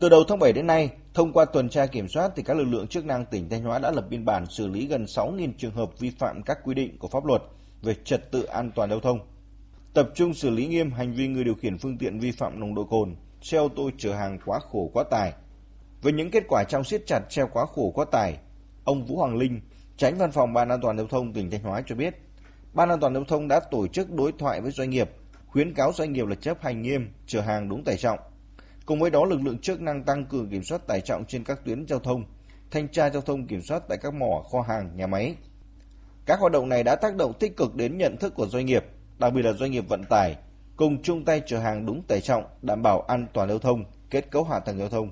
Từ đầu tháng 7 đến nay, thông qua tuần tra kiểm soát thì các lực lượng chức năng tỉnh Thanh Hóa đã lập biên bản xử lý gần 6.000 trường hợp vi phạm các quy định của pháp luật về trật tự an toàn giao thông. Tập trung xử lý nghiêm hành vi người điều khiển phương tiện vi phạm nồng độ cồn, xe ô tô chở hàng quá khổ quá tải. Với những kết quả trong siết chặt xe quá khổ quá tải, ông Vũ Hoàng Linh, tránh văn phòng Ban An toàn giao thông tỉnh Thanh Hóa cho biết, Ban An toàn giao thông đã tổ chức đối thoại với doanh nghiệp, khuyến cáo doanh nghiệp là chấp hành nghiêm, chở hàng đúng tải trọng. Cùng với đó, lực lượng chức năng tăng cường kiểm soát tải trọng trên các tuyến giao thông, thanh tra giao thông kiểm soát tại các mỏ, kho hàng, nhà máy. Các hoạt động này đã tác động tích cực đến nhận thức của doanh nghiệp, đặc biệt là doanh nghiệp vận tải, cùng chung tay chở hàng đúng tải trọng, đảm bảo an toàn giao thông, kết cấu hạ tầng giao thông.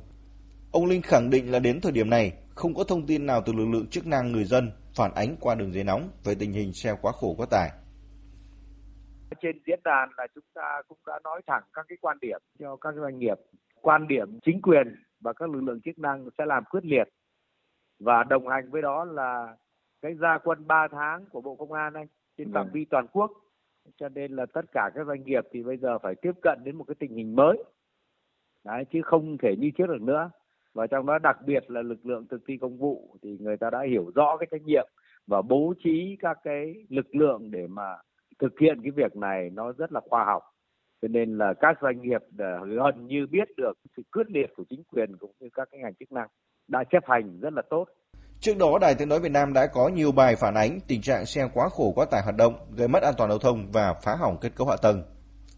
Ông Linh khẳng định là đến thời điểm này, không có thông tin nào từ lực lượng chức năng người dân phản ánh qua đường dây nóng về tình hình xe quá khổ quá tải. Trên diễn đàn là chúng ta cũng đã nói thẳng các cái quan điểm cho các doanh nghiệp. Quan điểm chính quyền và các lực lượng chức năng sẽ làm quyết liệt và đồng hành với đó là cái gia quân 3 tháng của Bộ Công an anh trên phạm vâng. vi toàn quốc. Cho nên là tất cả các doanh nghiệp thì bây giờ phải tiếp cận đến một cái tình hình mới. Đấy, chứ không thể như trước được nữa và trong đó đặc biệt là lực lượng thực thi công vụ thì người ta đã hiểu rõ cái trách nhiệm và bố trí các cái lực lượng để mà thực hiện cái việc này nó rất là khoa học cho nên là các doanh nghiệp à, gần như biết được sự quyết liệt của chính quyền cũng như các cái ngành chức năng đã chấp hành rất là tốt. Trước đó, Đài Tiếng Nói Việt Nam đã có nhiều bài phản ánh tình trạng xe quá khổ quá tải hoạt động, gây mất an toàn giao thông và phá hỏng kết cấu hạ tầng.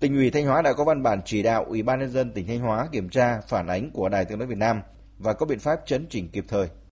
Tỉnh ủy Thanh Hóa đã có văn bản chỉ đạo Ủy ban nhân dân tỉnh Thanh Hóa kiểm tra phản ánh của Đài Tiếng nói Việt Nam và có biện pháp chấn chỉnh kịp thời.